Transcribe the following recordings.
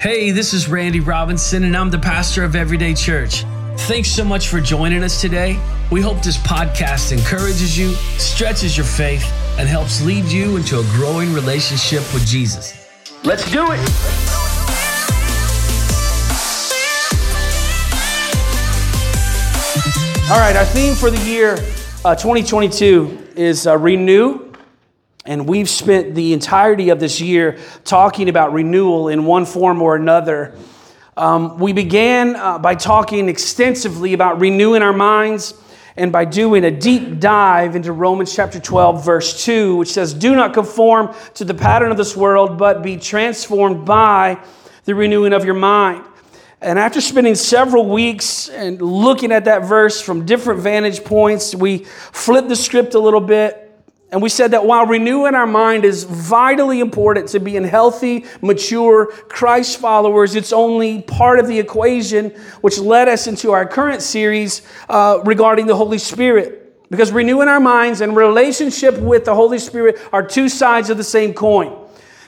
Hey, this is Randy Robinson, and I'm the pastor of Everyday Church. Thanks so much for joining us today. We hope this podcast encourages you, stretches your faith, and helps lead you into a growing relationship with Jesus. Let's do it! All right, our theme for the year uh, 2022 is uh, renew. And we've spent the entirety of this year talking about renewal in one form or another. Um, we began uh, by talking extensively about renewing our minds and by doing a deep dive into Romans chapter 12, verse 2, which says, Do not conform to the pattern of this world, but be transformed by the renewing of your mind. And after spending several weeks and looking at that verse from different vantage points, we flipped the script a little bit and we said that while renewing our mind is vitally important to being healthy, mature Christ followers, it's only part of the equation which led us into our current series uh, regarding the Holy Spirit. Because renewing our minds and relationship with the Holy Spirit are two sides of the same coin.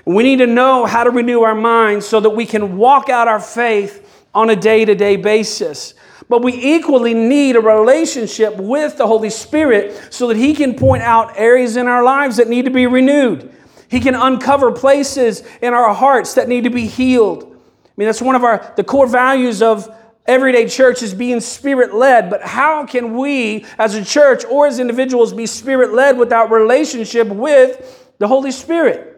We need to know how to renew our minds so that we can walk out our faith on a day to day basis. But we equally need a relationship with the Holy Spirit so that He can point out areas in our lives that need to be renewed. He can uncover places in our hearts that need to be healed. I mean, that's one of our the core values of everyday church is being spirit led. But how can we, as a church or as individuals, be spirit led without relationship with the Holy Spirit?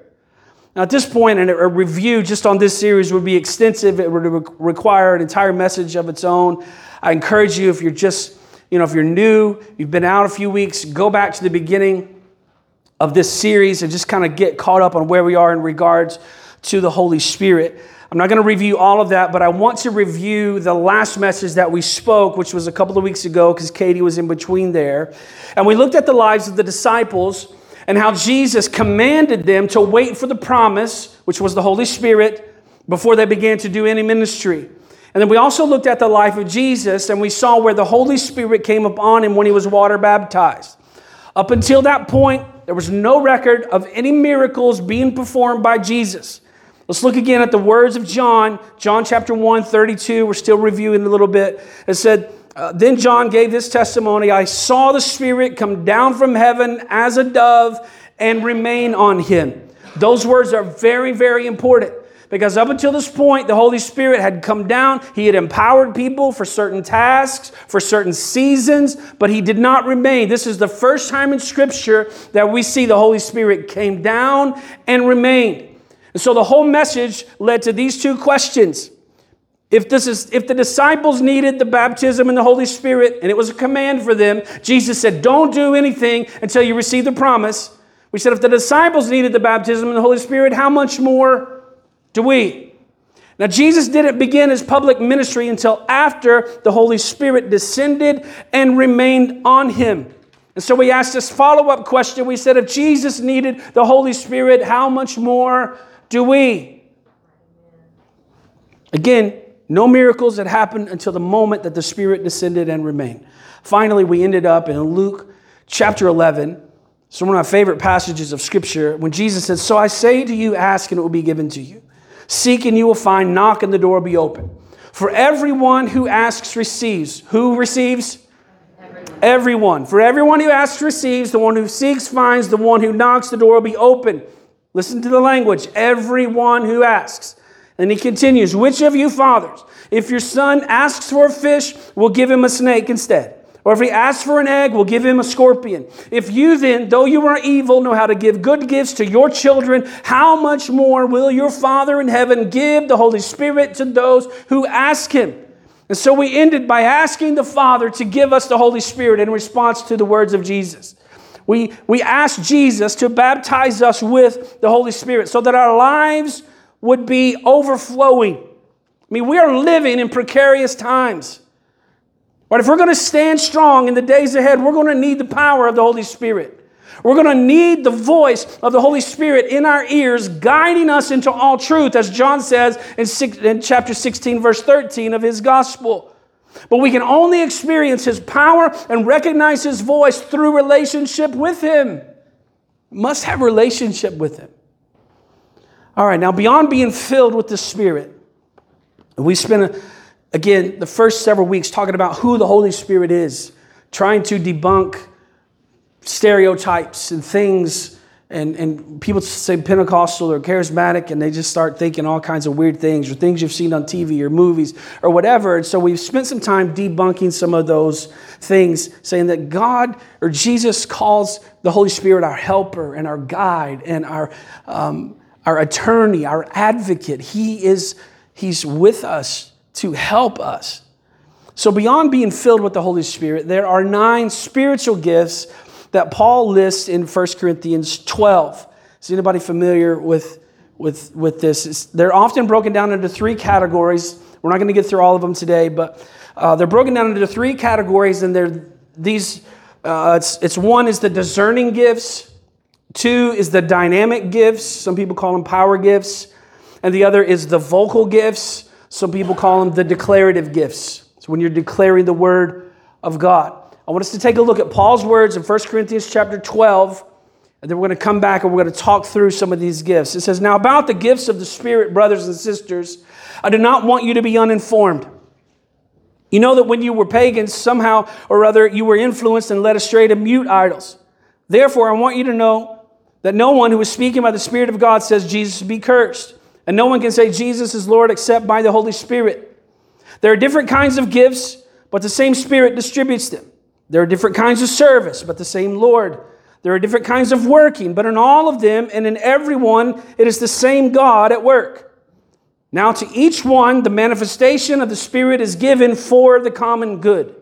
Now, at this point, a review just on this series would be extensive. It would require an entire message of its own. I encourage you, if you're just, you know, if you're new, you've been out a few weeks, go back to the beginning of this series and just kind of get caught up on where we are in regards to the Holy Spirit. I'm not going to review all of that, but I want to review the last message that we spoke, which was a couple of weeks ago because Katie was in between there. And we looked at the lives of the disciples and how Jesus commanded them to wait for the promise, which was the Holy Spirit, before they began to do any ministry. And then we also looked at the life of Jesus and we saw where the Holy Spirit came upon him when he was water baptized. Up until that point, there was no record of any miracles being performed by Jesus. Let's look again at the words of John, John chapter 1, 32. We're still reviewing a little bit. It said, uh, Then John gave this testimony I saw the Spirit come down from heaven as a dove and remain on him. Those words are very, very important. Because up until this point, the Holy Spirit had come down. He had empowered people for certain tasks, for certain seasons, but He did not remain. This is the first time in Scripture that we see the Holy Spirit came down and remained. And so the whole message led to these two questions. If, this is, if the disciples needed the baptism in the Holy Spirit and it was a command for them, Jesus said, Don't do anything until you receive the promise. We said, If the disciples needed the baptism in the Holy Spirit, how much more do we? Now, Jesus didn't begin his public ministry until after the Holy Spirit descended and remained on him. And so we asked this follow up question. We said, if Jesus needed the Holy Spirit, how much more do we? Again, no miracles had happened until the moment that the Spirit descended and remained. Finally, we ended up in Luke chapter 11. It's one of my favorite passages of Scripture when Jesus said, So I say to you, ask and it will be given to you. Seek and you will find, knock and the door will be open. For everyone who asks receives. Who receives? Everyone. everyone. For everyone who asks receives, the one who seeks finds, the one who knocks the door will be open. Listen to the language. Everyone who asks. And he continues, Which of you fathers, if your son asks for a fish, will give him a snake instead? Or if he asks for an egg, we'll give him a scorpion. If you then, though you are evil, know how to give good gifts to your children, how much more will your Father in heaven give the Holy Spirit to those who ask him? And so we ended by asking the Father to give us the Holy Spirit in response to the words of Jesus. We, we asked Jesus to baptize us with the Holy Spirit so that our lives would be overflowing. I mean, we are living in precarious times. But if we're going to stand strong in the days ahead, we're going to need the power of the Holy Spirit. We're going to need the voice of the Holy Spirit in our ears, guiding us into all truth, as John says in, six, in chapter 16, verse 13 of his gospel. But we can only experience his power and recognize his voice through relationship with him. Must have relationship with him. All right, now beyond being filled with the Spirit, We spent, again, the first several weeks talking about who the Holy Spirit is, trying to debunk stereotypes and things and, and people say Pentecostal or charismatic, and they just start thinking all kinds of weird things or things you've seen on TV or movies or whatever. And so we've spent some time debunking some of those things, saying that God or Jesus calls the Holy Spirit our helper and our guide and our, um, our attorney, our advocate. He is He's with us to help us. So, beyond being filled with the Holy Spirit, there are nine spiritual gifts that Paul lists in 1 Corinthians 12. Is anybody familiar with, with, with this? It's, they're often broken down into three categories. We're not going to get through all of them today, but uh, they're broken down into three categories, and they're these. Uh, it's, it's one is the discerning gifts, two is the dynamic gifts. Some people call them power gifts, and the other is the vocal gifts. Some people call them the declarative gifts. So when you're declaring the word of God. I want us to take a look at Paul's words in 1 Corinthians chapter 12, and then we're going to come back and we're going to talk through some of these gifts. It says, Now about the gifts of the Spirit, brothers and sisters, I do not want you to be uninformed. You know that when you were pagans, somehow or other, you were influenced and led astray to mute idols. Therefore, I want you to know that no one who is speaking by the Spirit of God says Jesus be cursed. And no one can say Jesus is Lord except by the Holy Spirit. There are different kinds of gifts, but the same Spirit distributes them. There are different kinds of service, but the same Lord. There are different kinds of working, but in all of them and in every one, it is the same God at work. Now, to each one, the manifestation of the Spirit is given for the common good.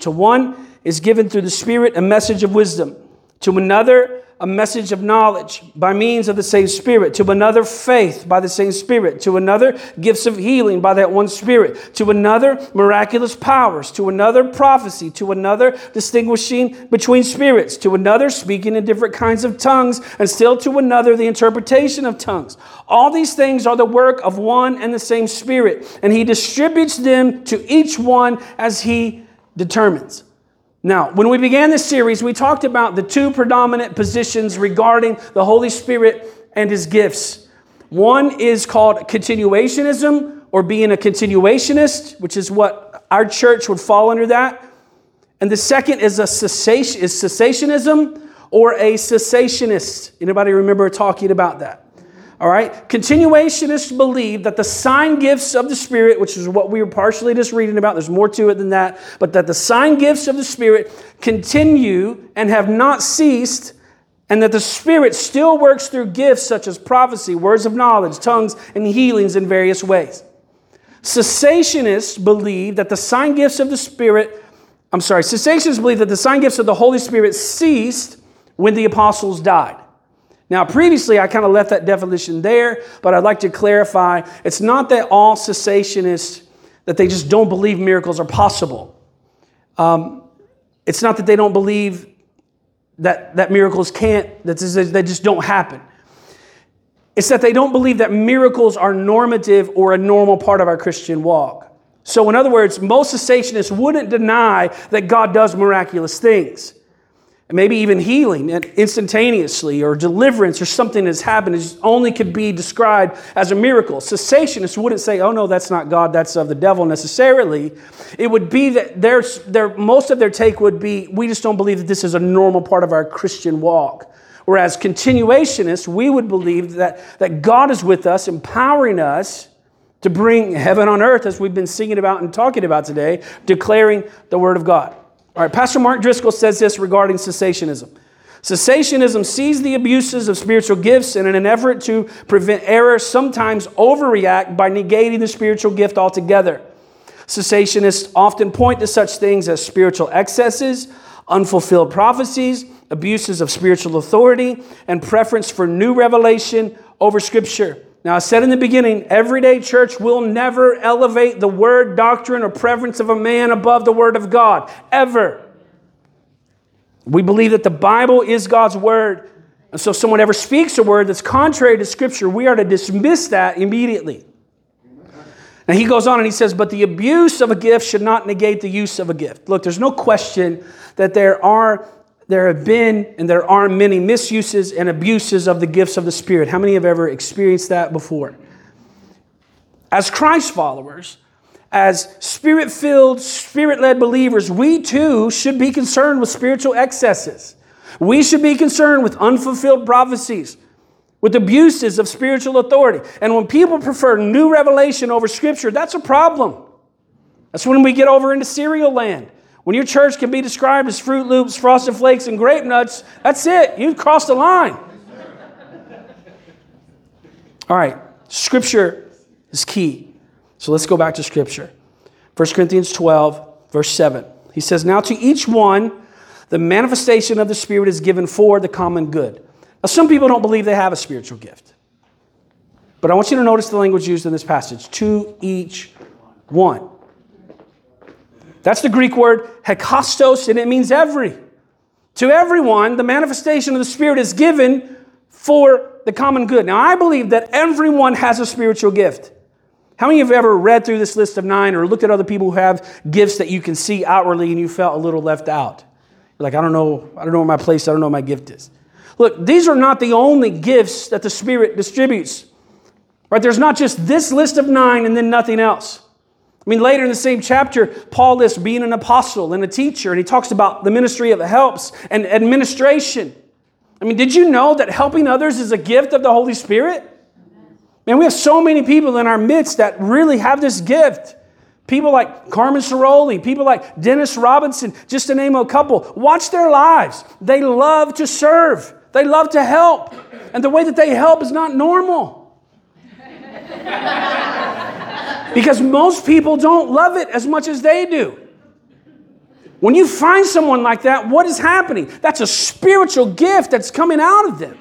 To one is given through the Spirit a message of wisdom, to another, a message of knowledge by means of the same Spirit, to another, faith by the same Spirit, to another, gifts of healing by that one Spirit, to another, miraculous powers, to another, prophecy, to another, distinguishing between spirits, to another, speaking in different kinds of tongues, and still to another, the interpretation of tongues. All these things are the work of one and the same Spirit, and He distributes them to each one as He determines. Now, when we began this series, we talked about the two predominant positions regarding the Holy Spirit and his gifts. One is called continuationism or being a continuationist, which is what our church would fall under that. And the second is a cessation, is cessationism or a cessationist. Anybody remember talking about that? All right. Continuationists believe that the sign gifts of the Spirit, which is what we were partially just reading about, there's more to it than that, but that the sign gifts of the Spirit continue and have not ceased, and that the Spirit still works through gifts such as prophecy, words of knowledge, tongues, and healings in various ways. Cessationists believe that the sign gifts of the Spirit, I'm sorry, cessationists believe that the sign gifts of the Holy Spirit ceased when the apostles died. Now, previously, I kind of left that definition there, but I'd like to clarify it's not that all cessationists, that they just don't believe miracles are possible. Um, it's not that they don't believe that, that miracles can't, that they just don't happen. It's that they don't believe that miracles are normative or a normal part of our Christian walk. So, in other words, most cessationists wouldn't deny that God does miraculous things maybe even healing instantaneously or deliverance or something that's happened is only could be described as a miracle. Cessationists wouldn't say, oh no, that's not God, that's of the devil necessarily. It would be that their, their, most of their take would be, we just don't believe that this is a normal part of our Christian walk. Whereas continuationists, we would believe that, that God is with us, empowering us to bring heaven on earth, as we've been singing about and talking about today, declaring the word of God. All right, Pastor Mark Driscoll says this regarding cessationism. Cessationism sees the abuses of spiritual gifts and in an effort to prevent error, sometimes overreact by negating the spiritual gift altogether. Cessationists often point to such things as spiritual excesses, unfulfilled prophecies, abuses of spiritual authority, and preference for new revelation over Scripture. Now, I said in the beginning, everyday church will never elevate the word, doctrine, or preference of a man above the word of God, ever. We believe that the Bible is God's word. And so, if someone ever speaks a word that's contrary to Scripture, we are to dismiss that immediately. Now, he goes on and he says, But the abuse of a gift should not negate the use of a gift. Look, there's no question that there are there have been and there are many misuses and abuses of the gifts of the Spirit. How many have ever experienced that before? as Christ followers, as spirit filled, spirit led believers, we too should be concerned with spiritual excesses. We should be concerned with unfulfilled prophecies, with abuses of spiritual authority. And when people prefer new revelation over scripture, that's a problem. That's when we get over into cereal land. When your church can be described as Fruit Loops, Frosted Flakes, and Grape Nuts, that's it. You've crossed the line. All right, Scripture is key. So let's go back to Scripture. 1 Corinthians 12, verse 7. He says, Now to each one, the manifestation of the Spirit is given for the common good. Now, some people don't believe they have a spiritual gift. But I want you to notice the language used in this passage to each one. That's the Greek word hekastos, and it means every. To everyone, the manifestation of the Spirit is given for the common good. Now, I believe that everyone has a spiritual gift. How many of you have ever read through this list of nine or looked at other people who have gifts that you can see outwardly and you felt a little left out? You're like, I don't know, I don't know where my place, I don't know my gift is. Look, these are not the only gifts that the Spirit distributes. Right? There's not just this list of nine and then nothing else. I mean, later in the same chapter, Paul lists being an apostle and a teacher, and he talks about the ministry of helps and administration. I mean, did you know that helping others is a gift of the Holy Spirit? Man, we have so many people in our midst that really have this gift. People like Carmen Ciroli, people like Dennis Robinson, just to name a couple. Watch their lives. They love to serve, they love to help. And the way that they help is not normal. Because most people don't love it as much as they do. When you find someone like that, what is happening? That's a spiritual gift that's coming out of them.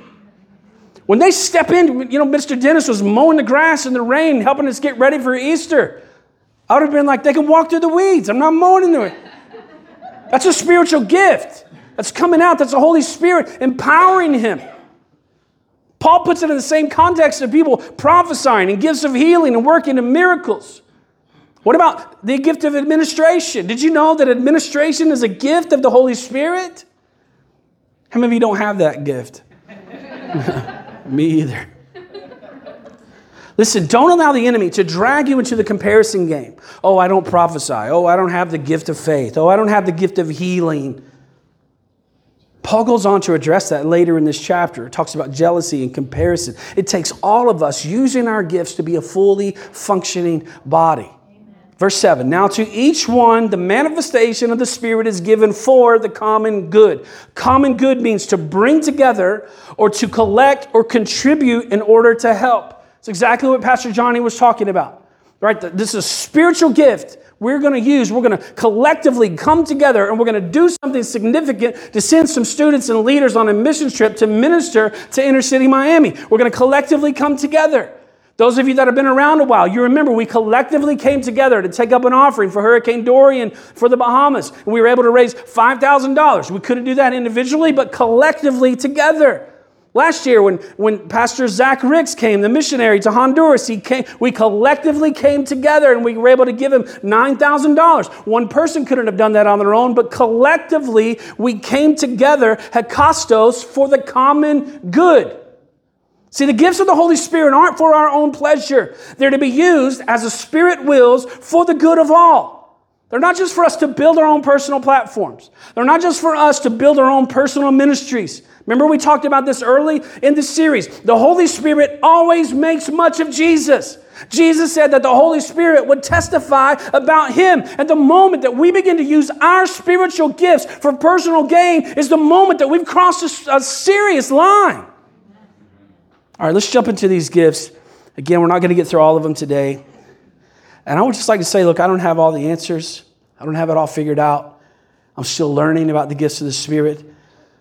When they step in, you know, Mr. Dennis was mowing the grass in the rain, helping us get ready for Easter. I would have been like, they can walk through the weeds. I'm not mowing into it. That's a spiritual gift that's coming out. That's the Holy Spirit empowering him. Paul puts it in the same context of people prophesying and gifts of healing and working in miracles. What about the gift of administration? Did you know that administration is a gift of the Holy Spirit? How many of you don't have that gift? Me either. Listen, don't allow the enemy to drag you into the comparison game. Oh, I don't prophesy. Oh, I don't have the gift of faith. Oh, I don't have the gift of healing. Paul goes on to address that later in this chapter. It talks about jealousy and comparison. It takes all of us using our gifts to be a fully functioning body. Amen. Verse 7 Now to each one, the manifestation of the Spirit is given for the common good. Common good means to bring together or to collect or contribute in order to help. It's exactly what Pastor Johnny was talking about. Right? This is a spiritual gift we're going to use, we're going to collectively come together and we're going to do something significant to send some students and leaders on a mission trip to minister to inner city Miami. We're going to collectively come together. Those of you that have been around a while, you remember we collectively came together to take up an offering for Hurricane Dorian for the Bahamas. We were able to raise $5,000. We couldn't do that individually, but collectively together. Last year, when, when Pastor Zach Ricks came, the missionary to Honduras, he came, we collectively came together and we were able to give him $9,000. One person couldn't have done that on their own, but collectively we came together, hekastos, for the common good. See, the gifts of the Holy Spirit aren't for our own pleasure. They're to be used as the Spirit wills for the good of all. They're not just for us to build our own personal platforms. They're not just for us to build our own personal ministries. Remember, we talked about this early in the series. The Holy Spirit always makes much of Jesus. Jesus said that the Holy Spirit would testify about Him. And the moment that we begin to use our spiritual gifts for personal gain is the moment that we've crossed a, a serious line. All right, let's jump into these gifts. Again, we're not going to get through all of them today. And I would just like to say, look, I don't have all the answers, I don't have it all figured out. I'm still learning about the gifts of the Spirit.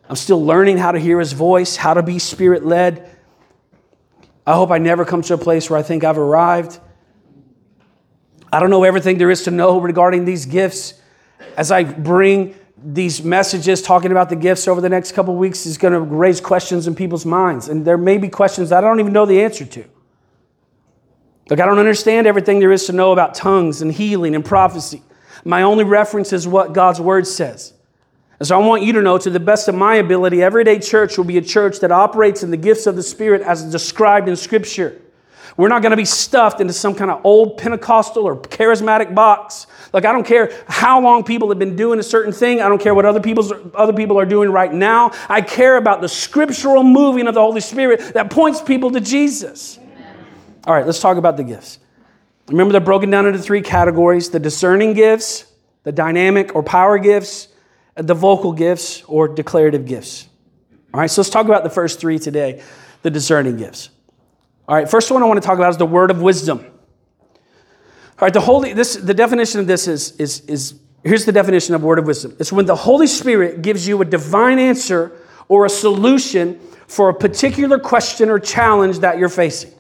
I'm still learning how to hear his voice, how to be spirit led. I hope I never come to a place where I think I've arrived. I don't know everything there is to know regarding these gifts. As I bring these messages talking about the gifts over the next couple weeks is going to raise questions in people's minds. And there may be questions that I don't even know the answer to. Like, I don't understand everything there is to know about tongues and healing and prophecy. My only reference is what God's word says. And so I want you to know, to the best of my ability, Everyday Church will be a church that operates in the gifts of the Spirit as described in Scripture. We're not going to be stuffed into some kind of old Pentecostal or charismatic box. Like I don't care how long people have been doing a certain thing. I don't care what other people's other people are doing right now. I care about the scriptural moving of the Holy Spirit that points people to Jesus. All right, let's talk about the gifts. Remember they're broken down into three categories: the discerning gifts, the dynamic or power gifts, the vocal gifts or declarative gifts. All right, so let's talk about the first three today, the discerning gifts. All right, first one I want to talk about is the word of wisdom. All right, the holy this the definition of this is is is here's the definition of word of wisdom. It's when the Holy Spirit gives you a divine answer or a solution for a particular question or challenge that you're facing.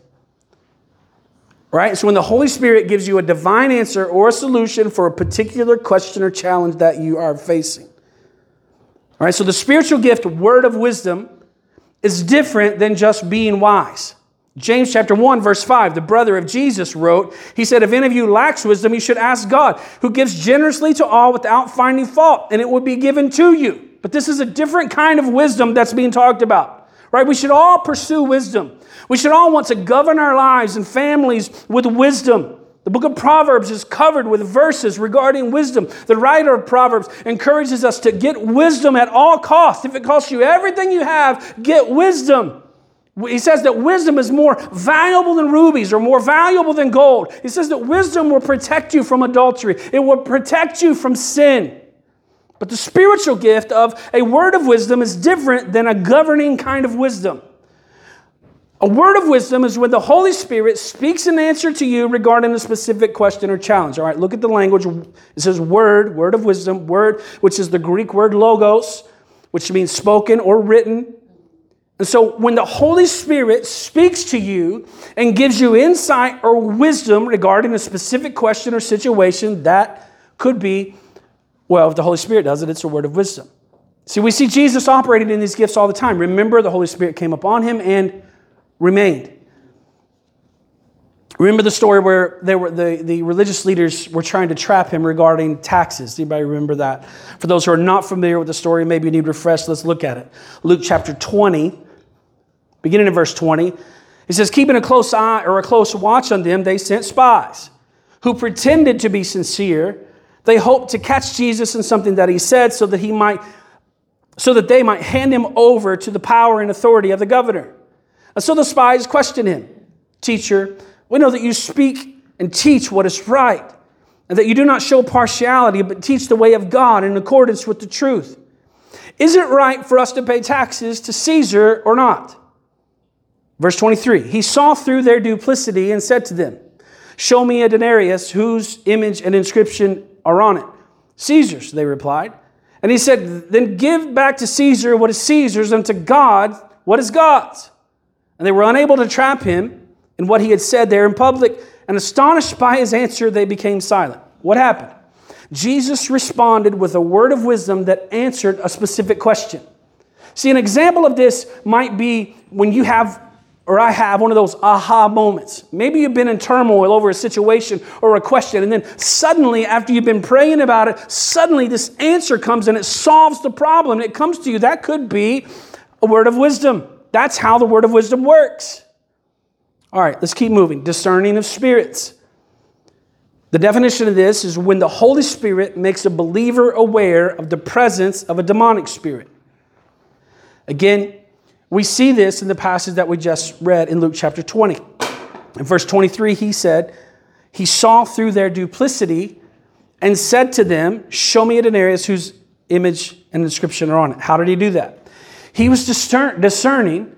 Right? So when the Holy Spirit gives you a divine answer or a solution for a particular question or challenge that you are facing. All right, so the spiritual gift, word of wisdom, is different than just being wise. James chapter 1, verse 5, the brother of Jesus wrote, he said, If any of you lacks wisdom, you should ask God, who gives generously to all without finding fault, and it will be given to you. But this is a different kind of wisdom that's being talked about, right? We should all pursue wisdom. We should all want to govern our lives and families with wisdom. The book of Proverbs is covered with verses regarding wisdom. The writer of Proverbs encourages us to get wisdom at all costs. If it costs you everything you have, get wisdom. He says that wisdom is more valuable than rubies or more valuable than gold. He says that wisdom will protect you from adultery, it will protect you from sin. But the spiritual gift of a word of wisdom is different than a governing kind of wisdom. A word of wisdom is when the Holy Spirit speaks an answer to you regarding a specific question or challenge. All right, look at the language. It says word, word of wisdom, word, which is the Greek word logos, which means spoken or written. And so when the Holy Spirit speaks to you and gives you insight or wisdom regarding a specific question or situation, that could be, well, if the Holy Spirit does it, it's a word of wisdom. See, we see Jesus operating in these gifts all the time. Remember, the Holy Spirit came upon him and remained. Remember the story where they were, the, the religious leaders were trying to trap him regarding taxes? Anybody remember that? For those who are not familiar with the story, maybe you need refresh, let's look at it. Luke chapter 20, beginning in verse 20, he says, Keeping a close eye or a close watch on them, they sent spies who pretended to be sincere. They hoped to catch Jesus in something that he said so that he might so that they might hand him over to the power and authority of the governor. And so the spies questioned him Teacher, we know that you speak and teach what is right, and that you do not show partiality, but teach the way of God in accordance with the truth. Is it right for us to pay taxes to Caesar or not? Verse 23 He saw through their duplicity and said to them, Show me a denarius whose image and inscription are on it. Caesar's, they replied. And he said, Then give back to Caesar what is Caesar's, and to God what is God's. And they were unable to trap him in what he had said there in public. And astonished by his answer, they became silent. What happened? Jesus responded with a word of wisdom that answered a specific question. See, an example of this might be when you have, or I have, one of those aha moments. Maybe you've been in turmoil over a situation or a question, and then suddenly, after you've been praying about it, suddenly this answer comes and it solves the problem. And it comes to you. That could be a word of wisdom. That's how the word of wisdom works. All right, let's keep moving. Discerning of spirits. The definition of this is when the Holy Spirit makes a believer aware of the presence of a demonic spirit. Again, we see this in the passage that we just read in Luke chapter 20. In verse 23, he said, He saw through their duplicity and said to them, Show me a denarius whose image and inscription are on it. How did he do that? He was discerning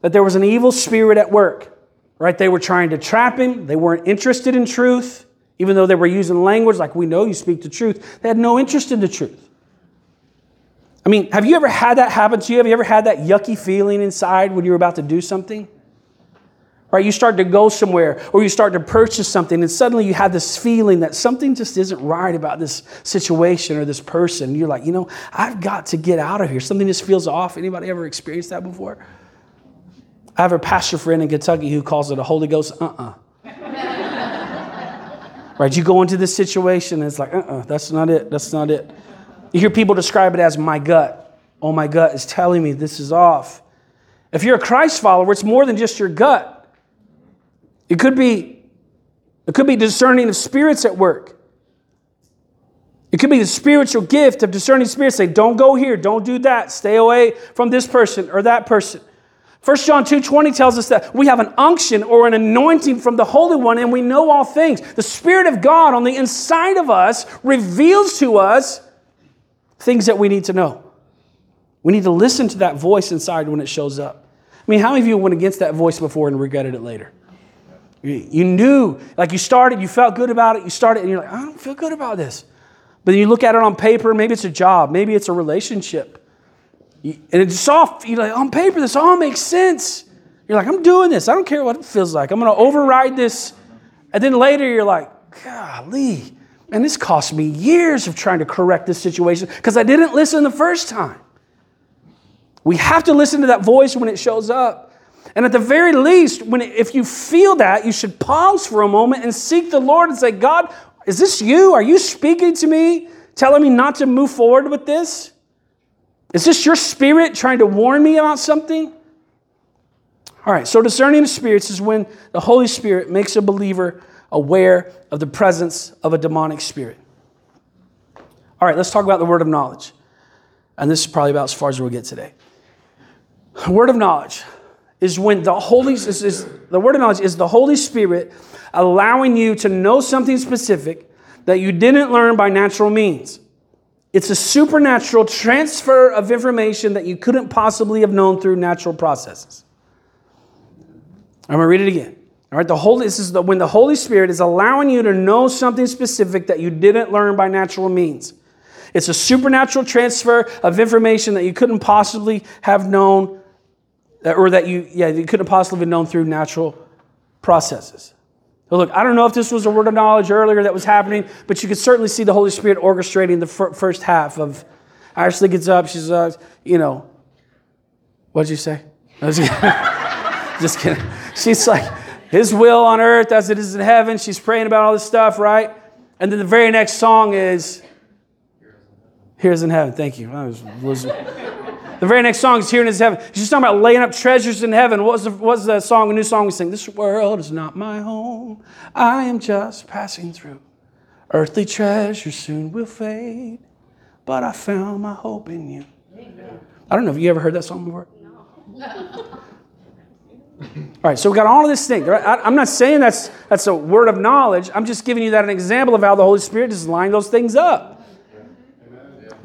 that there was an evil spirit at work, right? They were trying to trap him. They weren't interested in truth, even though they were using language like we know you speak the truth. They had no interest in the truth. I mean, have you ever had that happen to you? Have you ever had that yucky feeling inside when you're about to do something? Right? You start to go somewhere or you start to purchase something, and suddenly you have this feeling that something just isn't right about this situation or this person. You're like, you know, I've got to get out of here. Something just feels off. Anybody ever experienced that before? I have a pastor friend in Kentucky who calls it a Holy Ghost uh uh-uh. uh right? You go into this situation and it's like, uh uh-uh, uh, that's not it. That's not it. You hear people describe it as my gut. Oh, my gut is telling me this is off. If you're a Christ follower, it's more than just your gut. It could be, it could be discerning of spirits at work. It could be the spiritual gift of discerning spirits. Say, don't go here, don't do that, stay away from this person or that person. 1 John 2:20 tells us that we have an unction or an anointing from the Holy One and we know all things. The Spirit of God on the inside of us reveals to us things that we need to know. We need to listen to that voice inside when it shows up. I mean, how many of you went against that voice before and regretted it later? You knew, like you started, you felt good about it, you started, and you're like, I don't feel good about this. But then you look at it on paper, maybe it's a job, maybe it's a relationship. And it's all, you're like, on paper, this all makes sense. You're like, I'm doing this. I don't care what it feels like. I'm going to override this. And then later you're like, golly, and this cost me years of trying to correct this situation because I didn't listen the first time. We have to listen to that voice when it shows up. And at the very least, when it, if you feel that, you should pause for a moment and seek the Lord and say, God, is this you? Are you speaking to me, telling me not to move forward with this? Is this your spirit trying to warn me about something? All right, so discerning of spirits is when the Holy Spirit makes a believer aware of the presence of a demonic spirit. All right, let's talk about the word of knowledge. And this is probably about as far as we'll get today. Word of knowledge is when the Holy is, is, the word of knowledge is the Holy Spirit allowing you to know something specific that you didn't learn by natural means. It's a supernatural transfer of information that you couldn't possibly have known through natural processes. I'm going to read it again. All right, the Holy, this is the, when the Holy Spirit is allowing you to know something specific that you didn't learn by natural means. It's a supernatural transfer of information that you couldn't possibly have known, or that you, yeah, you couldn't possibly have known through natural processes. Look, I don't know if this was a word of knowledge earlier that was happening, but you could certainly see the Holy Spirit orchestrating the first half of. Ashley gets up. She's, uh, you know, what'd you say? Just kidding. She's like, His will on earth as it is in heaven. She's praying about all this stuff, right? And then the very next song is, Here's in heaven. Thank you. I was, the very next song is Here in His Heaven. She's talking about laying up treasures in heaven. What was the, what was the song, a new song we sing? This world is not my home. I am just passing through. Earthly treasures soon will fade, but I found my hope in you. I don't know if you ever heard that song before. No. all right, so we got all of this thing. I, am not saying that's that's a word of knowledge. I'm just giving you that an example of how the Holy Spirit is lining those things up.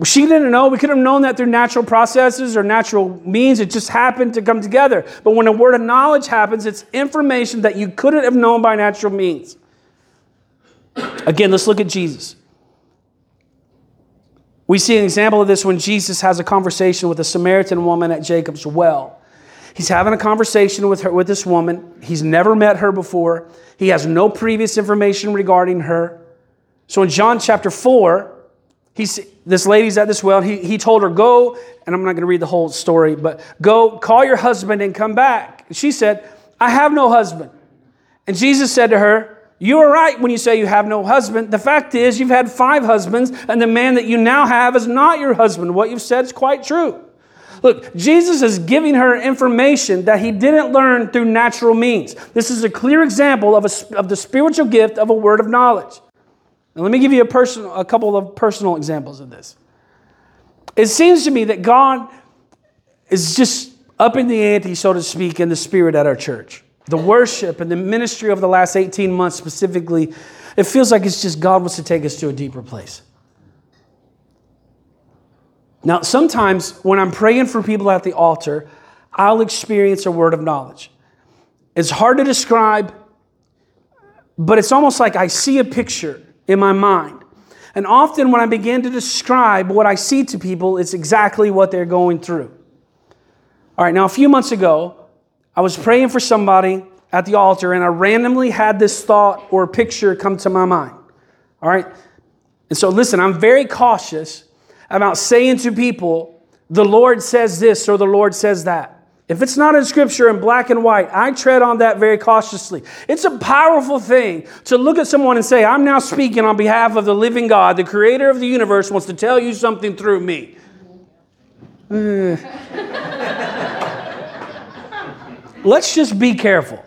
She didn't know. We could have known that through natural processes or natural means. It just happened to come together. But when a word of knowledge happens, it's information that you couldn't have known by natural means. Again, let's look at Jesus. We see an example of this when Jesus has a conversation with a Samaritan woman at Jacob's well. He's having a conversation with her with this woman. He's never met her before. He has no previous information regarding her. So in John chapter 4, He's, this lady's at this well. He, he told her, Go, and I'm not going to read the whole story, but go call your husband and come back. She said, I have no husband. And Jesus said to her, You are right when you say you have no husband. The fact is, you've had five husbands, and the man that you now have is not your husband. What you've said is quite true. Look, Jesus is giving her information that he didn't learn through natural means. This is a clear example of, a, of the spiritual gift of a word of knowledge. Now, let me give you a, personal, a couple of personal examples of this. It seems to me that God is just upping the ante, so to speak, in the spirit at our church. The worship and the ministry over the last 18 months specifically, it feels like it's just God wants to take us to a deeper place. Now, sometimes when I'm praying for people at the altar, I'll experience a word of knowledge. It's hard to describe, but it's almost like I see a picture in my mind. And often when I begin to describe what I see to people, it's exactly what they're going through. All right, now a few months ago, I was praying for somebody at the altar and I randomly had this thought or picture come to my mind. All right? And so listen, I'm very cautious about saying to people, the Lord says this or the Lord says that. If it's not in scripture in black and white, I tread on that very cautiously. It's a powerful thing to look at someone and say, I'm now speaking on behalf of the living God, the creator of the universe wants to tell you something through me. Let's just be careful.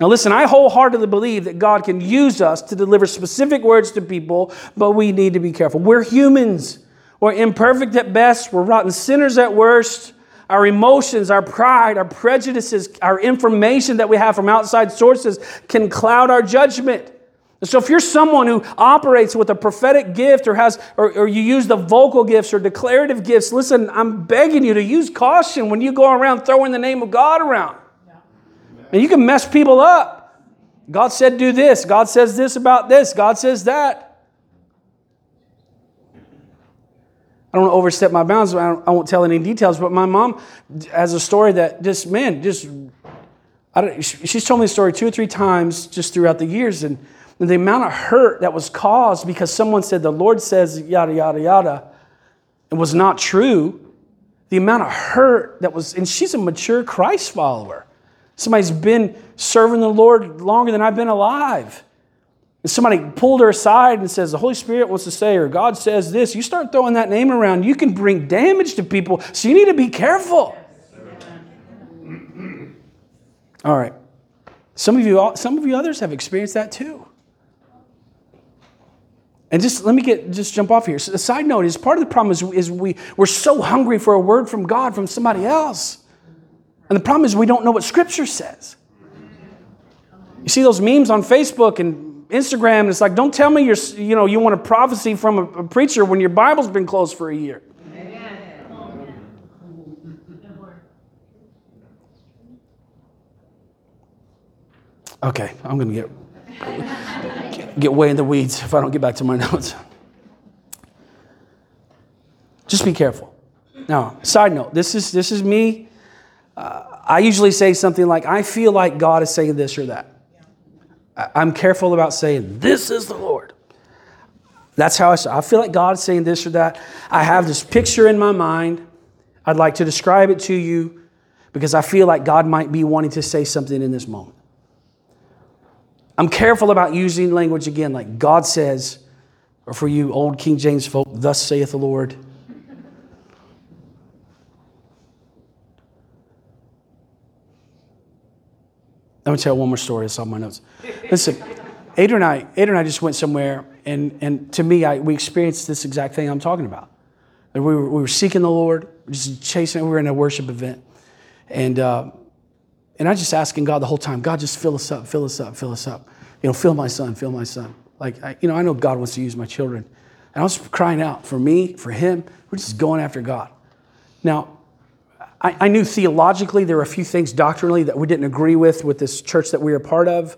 Now, listen, I wholeheartedly believe that God can use us to deliver specific words to people, but we need to be careful. We're humans. We're imperfect at best. We're rotten sinners at worst. Our emotions, our pride, our prejudices, our information that we have from outside sources can cloud our judgment. So if you're someone who operates with a prophetic gift or has or, or, you use the vocal gifts or declarative gifts, listen, I'm begging you to use caution when you go around throwing the name of God around. And you can mess people up. God said do this, God says this about this, God says that. I don't overstep my bounds. I, I won't tell any details, but my mom has a story that just, man, just, I don't, she's told me the story two or three times just throughout the years. And the amount of hurt that was caused because someone said the Lord says yada, yada, yada, it was not true. The amount of hurt that was, and she's a mature Christ follower. Somebody's been serving the Lord longer than I've been alive. And somebody pulled her aside and says, The Holy Spirit wants to say, or God says this. You start throwing that name around, you can bring damage to people. So you need to be careful. All right. Some of you, some of you others have experienced that too. And just let me get just jump off here. So the side note is part of the problem is, is we, we're so hungry for a word from God from somebody else. And the problem is we don't know what Scripture says. You see those memes on Facebook and Instagram, and it's like, don't tell me you're, you know, you want a prophecy from a, a preacher when your Bible's been closed for a year. Okay, I'm going to get get way in the weeds if I don't get back to my notes. Just be careful. Now, side note, this is, this is me. Uh, I usually say something like, I feel like God is saying this or that. I'm careful about saying, This is the Lord. That's how I say. I feel like God is saying this or that. I have this picture in my mind. I'd like to describe it to you because I feel like God might be wanting to say something in this moment. I'm careful about using language again like God says, or for you old King James folk, thus saith the Lord. Let me tell one more story. It's on my notes. Listen, Adrian and I, Adrian and I just went somewhere, and, and to me, I, we experienced this exact thing I'm talking about. And we were, we were seeking the Lord, just chasing. We were in a worship event, and uh, and I just asking God the whole time, God, just fill us up, fill us up, fill us up. You know, fill my son, fill my son. Like, I, you know, I know God wants to use my children. And I was crying out for me, for him. We're just going after God. Now, I, I knew theologically there were a few things doctrinally that we didn't agree with with this church that we were a part of.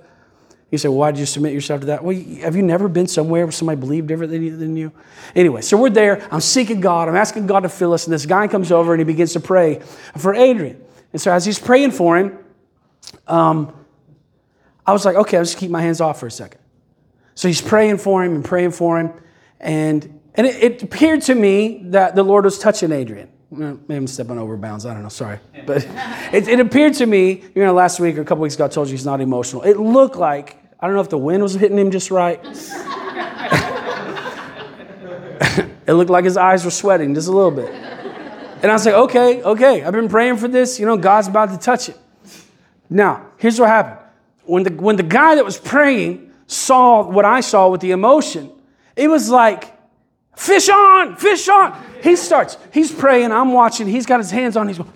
You say, well, why did you submit yourself to that? Well, have you never been somewhere where somebody believed different than you? Anyway, so we're there. I'm seeking God. I'm asking God to fill us. And this guy comes over and he begins to pray for Adrian. And so as he's praying for him, um, I was like, okay, I'll just keep my hands off for a second. So he's praying for him and praying for him. And, and it, it appeared to me that the Lord was touching Adrian. Maybe I'm stepping over bounds. I don't know. Sorry. But it, it appeared to me, you know, last week or a couple weeks ago, I told you he's not emotional. It looked like, I don't know if the wind was hitting him just right. it looked like his eyes were sweating just a little bit. And I was like, okay, okay, I've been praying for this. You know, God's about to touch it. Now, here's what happened. When the, when the guy that was praying saw what I saw with the emotion, it was like, fish on, fish on. He starts, he's praying, I'm watching, he's got his hands on, he's going,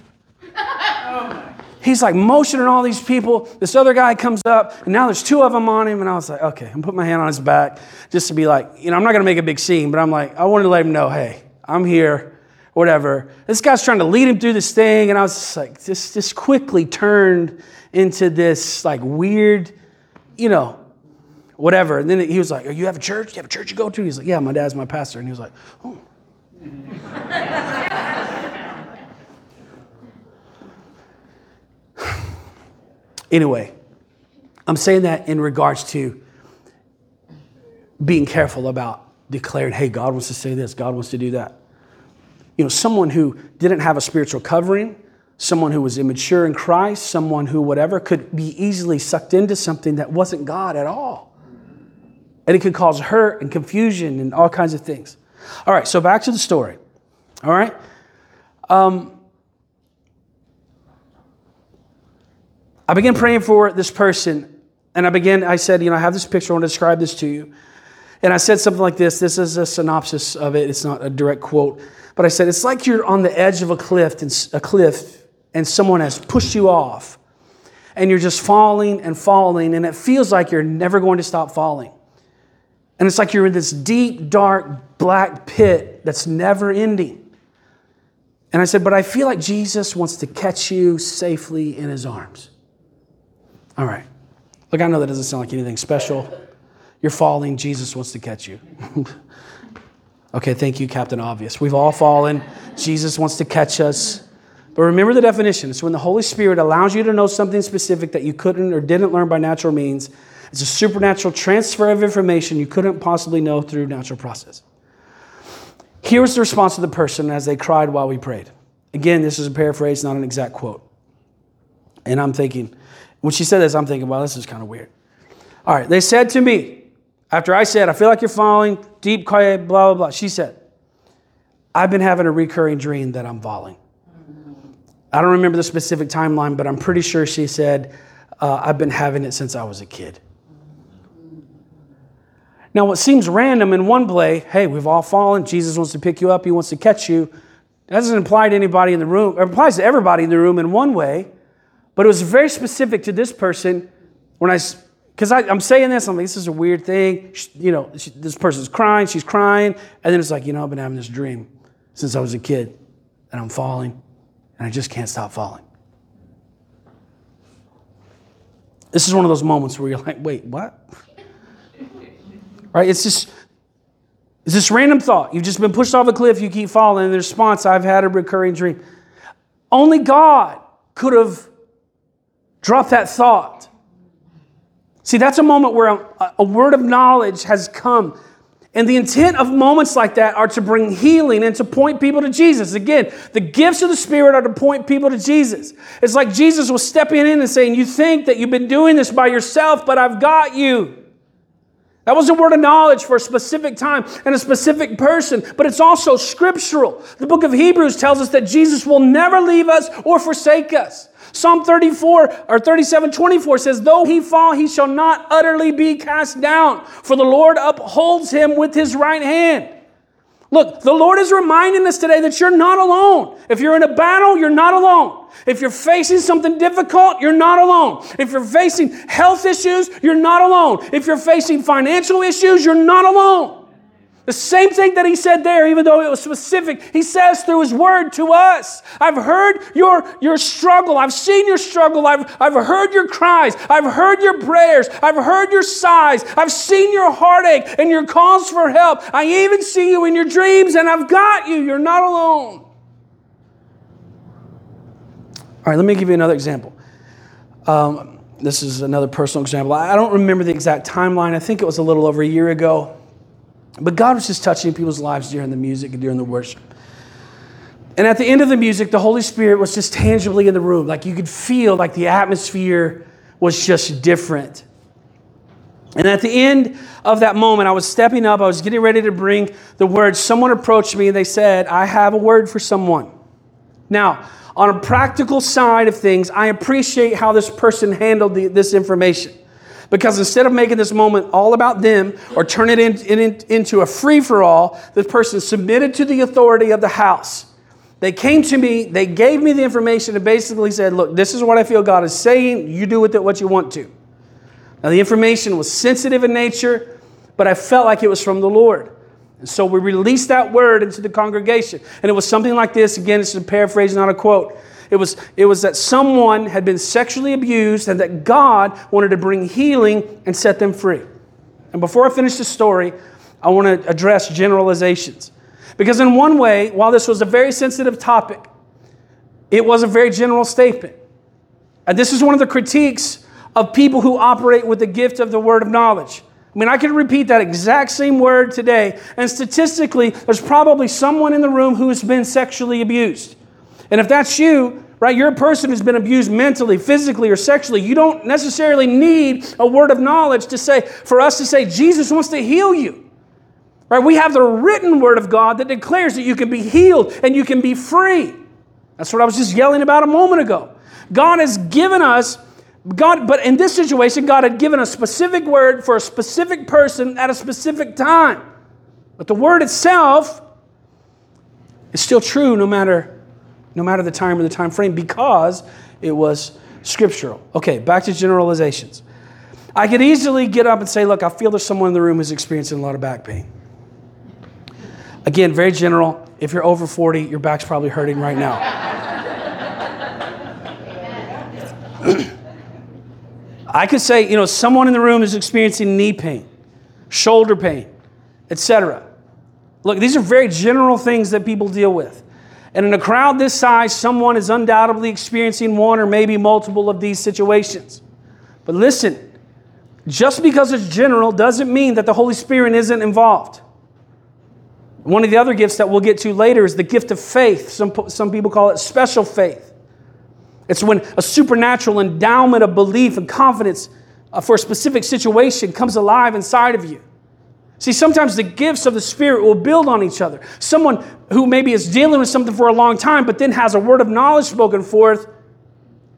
he's like motioning all these people. This other guy comes up, and now there's two of them on him, and I was like, okay, I'm putting my hand on his back just to be like, you know, I'm not gonna make a big scene, but I'm like, I wanted to let him know, hey, I'm here, whatever. This guy's trying to lead him through this thing, and I was just like, just, just quickly turned into this like weird, you know, whatever. And then he was like, You have a church? You have a church you go to? He's like, Yeah, my dad's my pastor. And he was like, Oh. anyway, I'm saying that in regards to being careful about declaring, hey, God wants to say this, God wants to do that. You know, someone who didn't have a spiritual covering, someone who was immature in Christ, someone who, whatever, could be easily sucked into something that wasn't God at all. And it could cause hurt and confusion and all kinds of things. All right, so back to the story. All right? Um, I began praying for this person And I began, I said, you know, I have this picture, I want to describe this to you. And I said something like this. This is a synopsis of it. It's not a direct quote. But I said, it's like you're on the edge of a cliff and a cliff and someone has pushed you off. And you're just falling and falling, and it feels like you're never going to stop falling. And it's like you're in this deep, dark, black pit that's never ending. And I said, But I feel like Jesus wants to catch you safely in his arms. All right. Look, I know that doesn't sound like anything special. You're falling, Jesus wants to catch you. okay, thank you, Captain Obvious. We've all fallen. Jesus wants to catch us. But remember the definition it's when the Holy Spirit allows you to know something specific that you couldn't or didn't learn by natural means. It's a supernatural transfer of information you couldn't possibly know through natural process. Here was the response of the person as they cried while we prayed. Again, this is a paraphrase, not an exact quote. And I'm thinking, when she said this, I'm thinking, well, this is kind of weird. All right, they said to me, after I said, I feel like you're falling, deep, quiet, blah, blah, blah, she said, I've been having a recurring dream that I'm falling. I don't remember the specific timeline, but I'm pretty sure she said, uh, I've been having it since I was a kid. Now, what seems random in one play, hey, we've all fallen, Jesus wants to pick you up, he wants to catch you, that doesn't apply to anybody in the room. It applies to everybody in the room in one way, but it was very specific to this person when I, because I'm saying this, I'm like, this is a weird thing. She, you know, she, this person's crying, she's crying, and then it's like, you know, I've been having this dream since I was a kid, and I'm falling, and I just can't stop falling. This is one of those moments where you're like, wait, what? right? It's just, it's this random thought. You've just been pushed off a cliff, you keep falling, and the response, I've had a recurring dream. Only God could have dropped that thought. See, that's a moment where a, a word of knowledge has come. And the intent of moments like that are to bring healing and to point people to Jesus. Again, the gifts of the Spirit are to point people to Jesus. It's like Jesus was stepping in and saying, You think that you've been doing this by yourself, but I've got you. That was a word of knowledge for a specific time and a specific person, but it's also scriptural. The book of Hebrews tells us that Jesus will never leave us or forsake us. Psalm 34 or 37 24 says, Though he fall, he shall not utterly be cast down, for the Lord upholds him with his right hand. Look, the Lord is reminding us today that you're not alone. If you're in a battle, you're not alone. If you're facing something difficult, you're not alone. If you're facing health issues, you're not alone. If you're facing financial issues, you're not alone. The same thing that he said there, even though it was specific, he says through his word to us. I've heard your, your struggle. I've seen your struggle. I've, I've heard your cries. I've heard your prayers. I've heard your sighs. I've seen your heartache and your calls for help. I even see you in your dreams, and I've got you. You're not alone. All right, let me give you another example. Um, this is another personal example. I don't remember the exact timeline. I think it was a little over a year ago. But God was just touching people's lives during the music and during the worship. And at the end of the music, the Holy Spirit was just tangibly in the room. Like you could feel like the atmosphere was just different. And at the end of that moment, I was stepping up, I was getting ready to bring the word. Someone approached me and they said, I have a word for someone. Now, on a practical side of things, I appreciate how this person handled the, this information. Because instead of making this moment all about them or turn it in, in, into a free for all, this person submitted to the authority of the house. They came to me, they gave me the information, and basically said, Look, this is what I feel God is saying. You do with it what you want to. Now, the information was sensitive in nature, but I felt like it was from the Lord. And so we released that word into the congregation. And it was something like this. Again, it's a paraphrase, not a quote. It was, it was that someone had been sexually abused and that God wanted to bring healing and set them free. And before I finish the story, I want to address generalizations. Because, in one way, while this was a very sensitive topic, it was a very general statement. And this is one of the critiques of people who operate with the gift of the word of knowledge. I mean, I could repeat that exact same word today, and statistically, there's probably someone in the room who has been sexually abused. And if that's you, right, you're a person who's been abused mentally, physically, or sexually, you don't necessarily need a word of knowledge to say, for us to say, Jesus wants to heal you. Right? We have the written word of God that declares that you can be healed and you can be free. That's what I was just yelling about a moment ago. God has given us God, but in this situation, God had given a specific word for a specific person at a specific time. But the word itself is still true no matter, no matter the time or the time frame because it was scriptural. Okay, back to generalizations. I could easily get up and say, Look, I feel there's someone in the room who's experiencing a lot of back pain. Again, very general. If you're over 40, your back's probably hurting right now. I could say, you know, someone in the room is experiencing knee pain, shoulder pain, etc. Look, these are very general things that people deal with. And in a crowd this size, someone is undoubtedly experiencing one or maybe multiple of these situations. But listen, just because it's general doesn't mean that the Holy Spirit isn't involved. One of the other gifts that we'll get to later is the gift of faith. Some, some people call it special faith. It's when a supernatural endowment of belief and confidence uh, for a specific situation comes alive inside of you. See, sometimes the gifts of the Spirit will build on each other. Someone who maybe is dealing with something for a long time, but then has a word of knowledge spoken forth,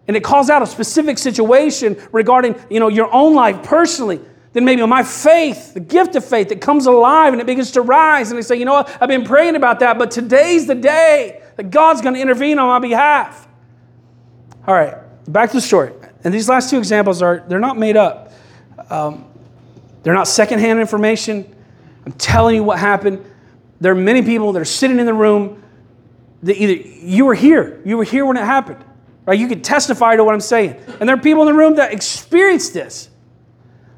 and it calls out a specific situation regarding you know, your own life personally. Then maybe my faith, the gift of faith that comes alive and it begins to rise. And they say, you know what, I've been praying about that, but today's the day that God's going to intervene on my behalf. All right, back to the story. And these last two examples are, they're not made up. Um, they're not secondhand information. I'm telling you what happened. There are many people that are sitting in the room that either you were here, you were here when it happened, right? You could testify to what I'm saying. And there are people in the room that experienced this.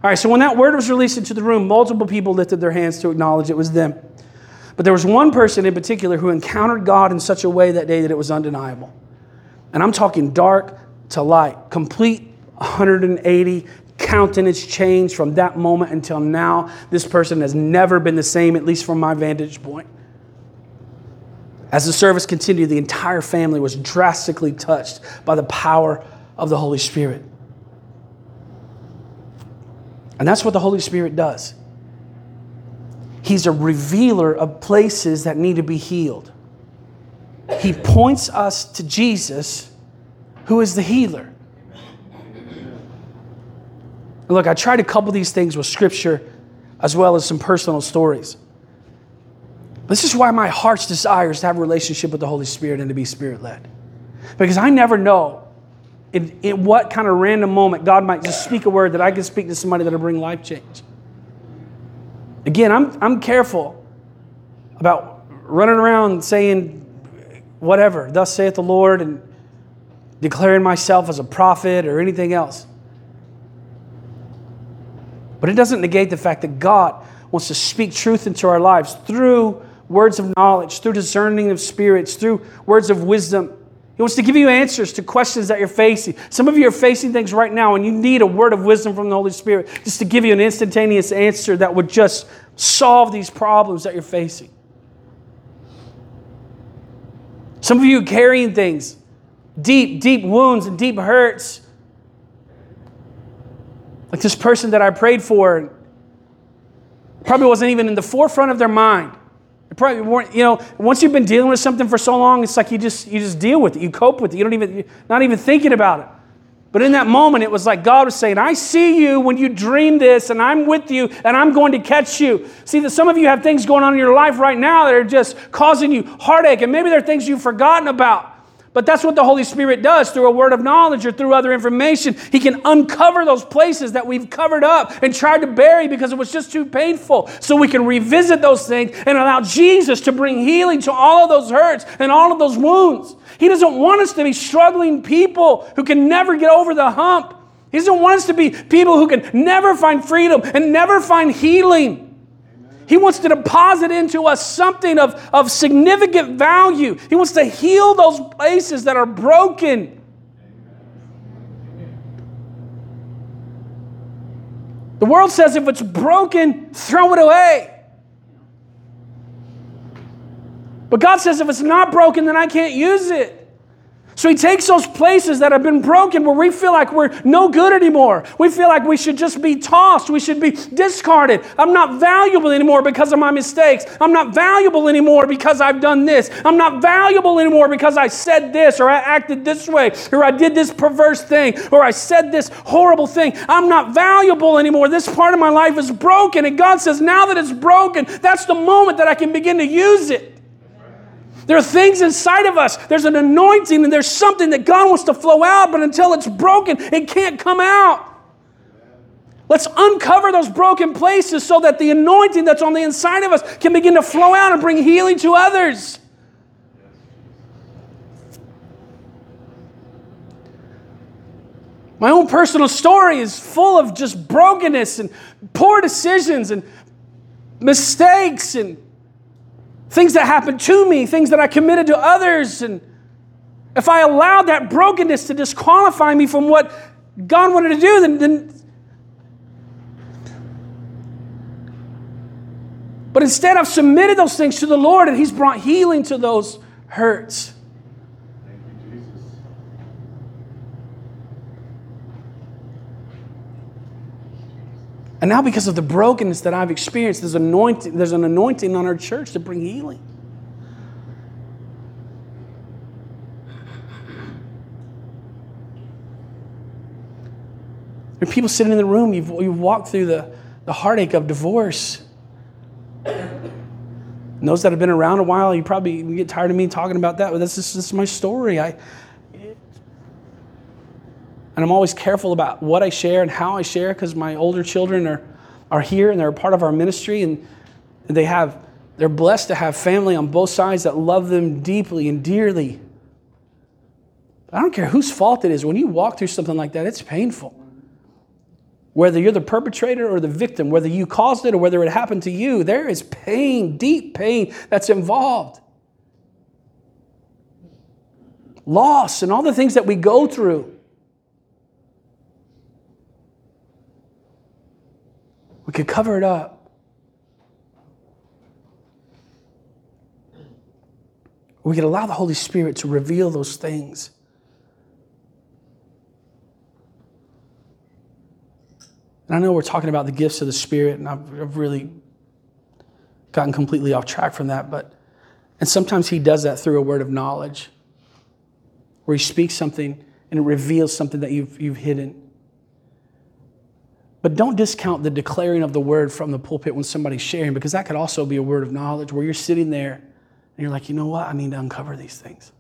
All right, so when that word was released into the room, multiple people lifted their hands to acknowledge it was them. But there was one person in particular who encountered God in such a way that day that it was undeniable. And I'm talking dark to light, complete 180 countenance changed from that moment until now. This person has never been the same, at least from my vantage point. As the service continued, the entire family was drastically touched by the power of the Holy Spirit. And that's what the Holy Spirit does. He's a revealer of places that need to be healed. He points us to Jesus, who is the healer. Look, I try to couple these things with scripture as well as some personal stories. This is why my heart's desire is to have a relationship with the Holy Spirit and to be spirit led. Because I never know in, in what kind of random moment God might just speak a word that I can speak to somebody that'll bring life change. Again, I'm, I'm careful about running around saying whatever, thus saith the Lord, and declaring myself as a prophet or anything else. But it doesn't negate the fact that God wants to speak truth into our lives through words of knowledge, through discerning of spirits, through words of wisdom. He wants to give you answers to questions that you're facing. Some of you are facing things right now, and you need a word of wisdom from the Holy Spirit just to give you an instantaneous answer that would just solve these problems that you're facing. Some of you are carrying things, deep, deep wounds and deep hurts. Like this person that I prayed for probably wasn't even in the forefront of their mind. It probably weren't, you know, once you've been dealing with something for so long, it's like you just you just deal with it. You cope with it. You don't even not even thinking about it. But in that moment, it was like God was saying, I see you when you dream this, and I'm with you, and I'm going to catch you. See that some of you have things going on in your life right now that are just causing you heartache, and maybe there are things you've forgotten about. But that's what the Holy Spirit does through a word of knowledge or through other information. He can uncover those places that we've covered up and tried to bury because it was just too painful. So we can revisit those things and allow Jesus to bring healing to all of those hurts and all of those wounds. He doesn't want us to be struggling people who can never get over the hump. He doesn't want us to be people who can never find freedom and never find healing. He wants to deposit into us something of, of significant value. He wants to heal those places that are broken. The world says if it's broken, throw it away. But God says if it's not broken, then I can't use it. So he takes those places that have been broken where we feel like we're no good anymore. We feel like we should just be tossed. We should be discarded. I'm not valuable anymore because of my mistakes. I'm not valuable anymore because I've done this. I'm not valuable anymore because I said this or I acted this way or I did this perverse thing or I said this horrible thing. I'm not valuable anymore. This part of my life is broken. And God says, now that it's broken, that's the moment that I can begin to use it. There are things inside of us. There's an anointing and there's something that God wants to flow out, but until it's broken, it can't come out. Let's uncover those broken places so that the anointing that's on the inside of us can begin to flow out and bring healing to others. My own personal story is full of just brokenness and poor decisions and mistakes and things that happened to me, things that I committed to others. And if I allowed that brokenness to disqualify me from what God wanted to do, then, then But instead, I've submitted those things to the Lord, and He's brought healing to those hurts. And now, because of the brokenness that I've experienced, there's, anointing, there's an anointing on our church to bring healing. There are people sitting in the room, you've, you've walked through the, the heartache of divorce. And those that have been around a while, you probably get tired of me talking about that, but this is, this is my story. I, and I'm always careful about what I share and how I share because my older children are, are here and they're a part of our ministry and they have, they're blessed to have family on both sides that love them deeply and dearly. But I don't care whose fault it is. When you walk through something like that, it's painful. Whether you're the perpetrator or the victim, whether you caused it or whether it happened to you, there is pain, deep pain that's involved. Loss and all the things that we go through. Could cover it up. We could allow the Holy Spirit to reveal those things. And I know we're talking about the gifts of the Spirit, and I've, I've really gotten completely off track from that, but and sometimes he does that through a word of knowledge, where he speaks something and it reveals something that you've, you've hidden. But don't discount the declaring of the word from the pulpit when somebody's sharing, because that could also be a word of knowledge where you're sitting there and you're like, you know what? I need to uncover these things.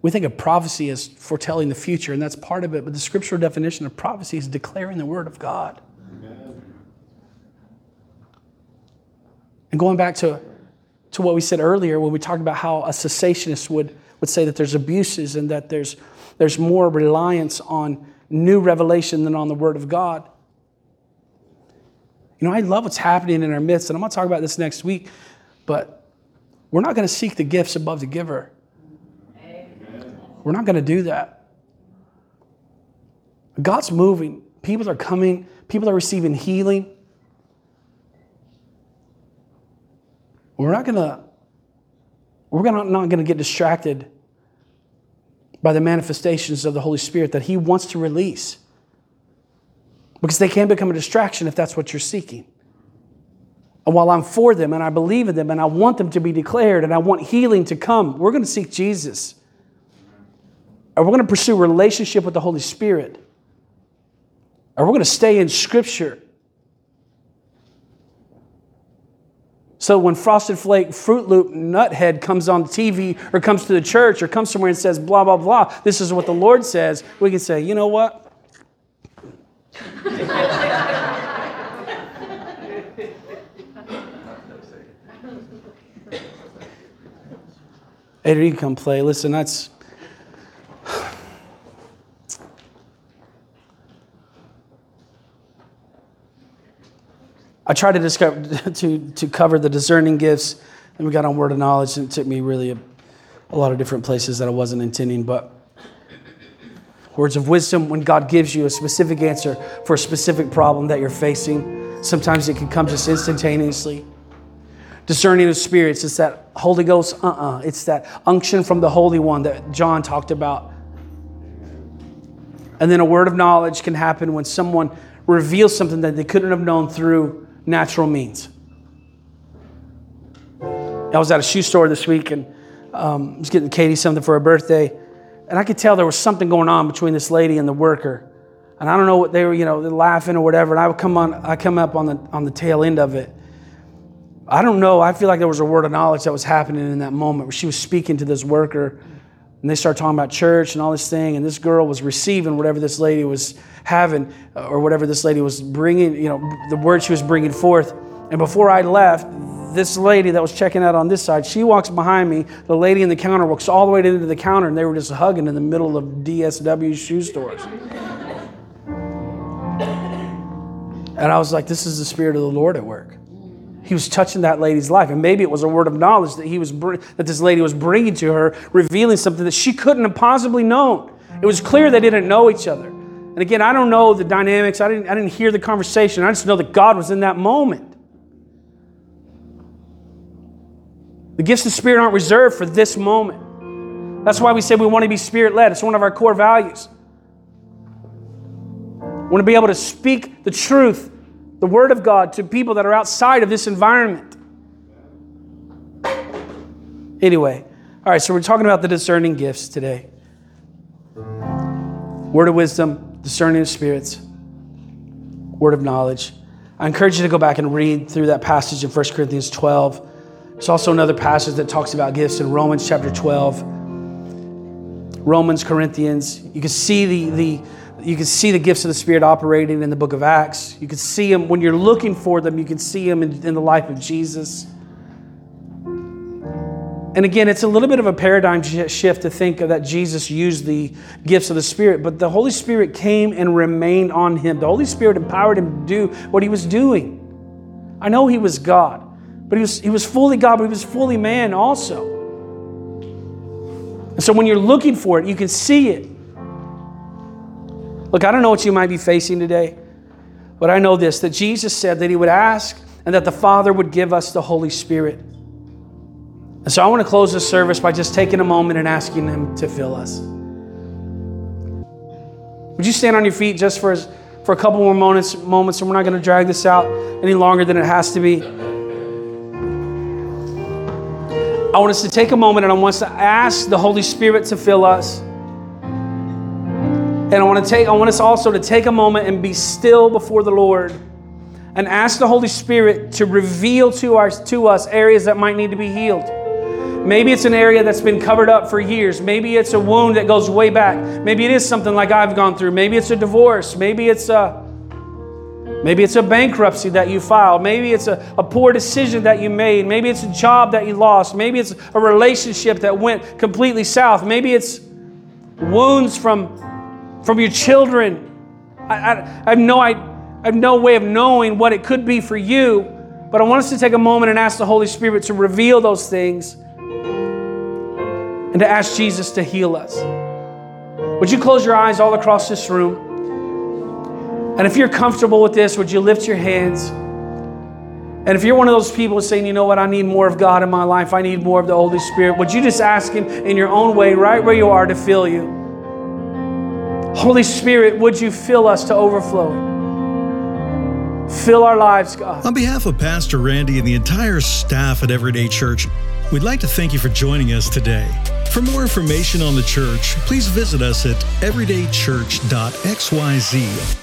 We think of prophecy as foretelling the future, and that's part of it, but the scriptural definition of prophecy is declaring the word of God. Amen. And going back to, to what we said earlier, when we talked about how a cessationist would, would say that there's abuses and that there's, there's more reliance on new revelation than on the Word of God. You know, I love what's happening in our midst, and I'm going to talk about this next week, but we're not going to seek the gifts above the giver. Amen. We're not going to do that. God's moving. People are coming, people are receiving healing. We're not going to we're not going to get distracted by the manifestations of the Holy Spirit that He wants to release. Because they can become a distraction if that's what you're seeking. And while I'm for them and I believe in them and I want them to be declared and I want healing to come, we're going to seek Jesus. Or we're going to pursue relationship with the Holy Spirit. Or we're going to stay in Scripture So when Frosted Flake Fruit Loop Nuthead comes on TV or comes to the church or comes somewhere and says, blah, blah, blah, this is what the Lord says, we can say, you know what? You come play. Listen, that's I tried to discover to to cover the discerning gifts, and we got on word of knowledge, and it took me really a, a lot of different places that I wasn't intending. But words of wisdom, when God gives you a specific answer for a specific problem that you're facing, sometimes it can come just instantaneously. discerning of spirits. It's that Holy Ghost, uh uh It's that unction from the Holy One that John talked about. And then a word of knowledge can happen when someone reveals something that they couldn't have known through natural means. I was at a shoe store this week and um, I was getting Katie something for her birthday, and I could tell there was something going on between this lady and the worker. And I don't know what they were, you know, laughing or whatever. And I would come on, I come up on the on the tail end of it. I don't know. I feel like there was a word of knowledge that was happening in that moment where she was speaking to this worker, and they started talking about church and all this thing. And this girl was receiving whatever this lady was having, or whatever this lady was bringing. You know, the word she was bringing forth. And before I left, this lady that was checking out on this side, she walks behind me. The lady in the counter walks all the way into the counter, and they were just hugging in the middle of DSW shoe stores. And I was like, this is the Spirit of the Lord at work. He was touching that lady's life. And maybe it was a word of knowledge that, he was, that this lady was bringing to her, revealing something that she couldn't have possibly known. It was clear they didn't know each other. And again, I don't know the dynamics. I didn't, I didn't hear the conversation. I just know that God was in that moment. The gifts of the Spirit aren't reserved for this moment. That's why we say we want to be Spirit led. It's one of our core values. We want to be able to speak the truth, the Word of God, to people that are outside of this environment. Anyway, all right, so we're talking about the discerning gifts today word of wisdom, discerning of spirits, word of knowledge. I encourage you to go back and read through that passage in 1 Corinthians 12 there's also another passage that talks about gifts in Romans chapter 12. Romans, Corinthians. You can see the, the you can see the gifts of the Spirit operating in the book of Acts. You can see them when you're looking for them, you can see them in, in the life of Jesus. And again, it's a little bit of a paradigm shift to think of that Jesus used the gifts of the Spirit, but the Holy Spirit came and remained on him. The Holy Spirit empowered him to do what he was doing. I know he was God. But he was, he was fully God, but he was fully man also. And so when you're looking for it, you can see it. Look, I don't know what you might be facing today, but I know this that Jesus said that he would ask and that the Father would give us the Holy Spirit. And so I want to close this service by just taking a moment and asking him to fill us. Would you stand on your feet just for, for a couple more moments, moments, and we're not going to drag this out any longer than it has to be. I want us to take a moment and I want us to ask the Holy Spirit to fill us. And I want to take I want us also to take a moment and be still before the Lord and ask the Holy Spirit to reveal to, our, to us areas that might need to be healed. Maybe it's an area that's been covered up for years. Maybe it's a wound that goes way back. Maybe it is something like I've gone through. Maybe it's a divorce. Maybe it's a Maybe it's a bankruptcy that you filed. Maybe it's a, a poor decision that you made. Maybe it's a job that you lost. Maybe it's a relationship that went completely south. Maybe it's wounds from, from your children. I, I, I, have no, I, I have no way of knowing what it could be for you, but I want us to take a moment and ask the Holy Spirit to reveal those things and to ask Jesus to heal us. Would you close your eyes all across this room? And if you're comfortable with this, would you lift your hands? And if you're one of those people saying, you know what, I need more of God in my life, I need more of the Holy Spirit, would you just ask Him in your own way, right where you are, to fill you? Holy Spirit, would you fill us to overflowing? Fill our lives, God. On behalf of Pastor Randy and the entire staff at Everyday Church, we'd like to thank you for joining us today. For more information on the church, please visit us at everydaychurch.xyz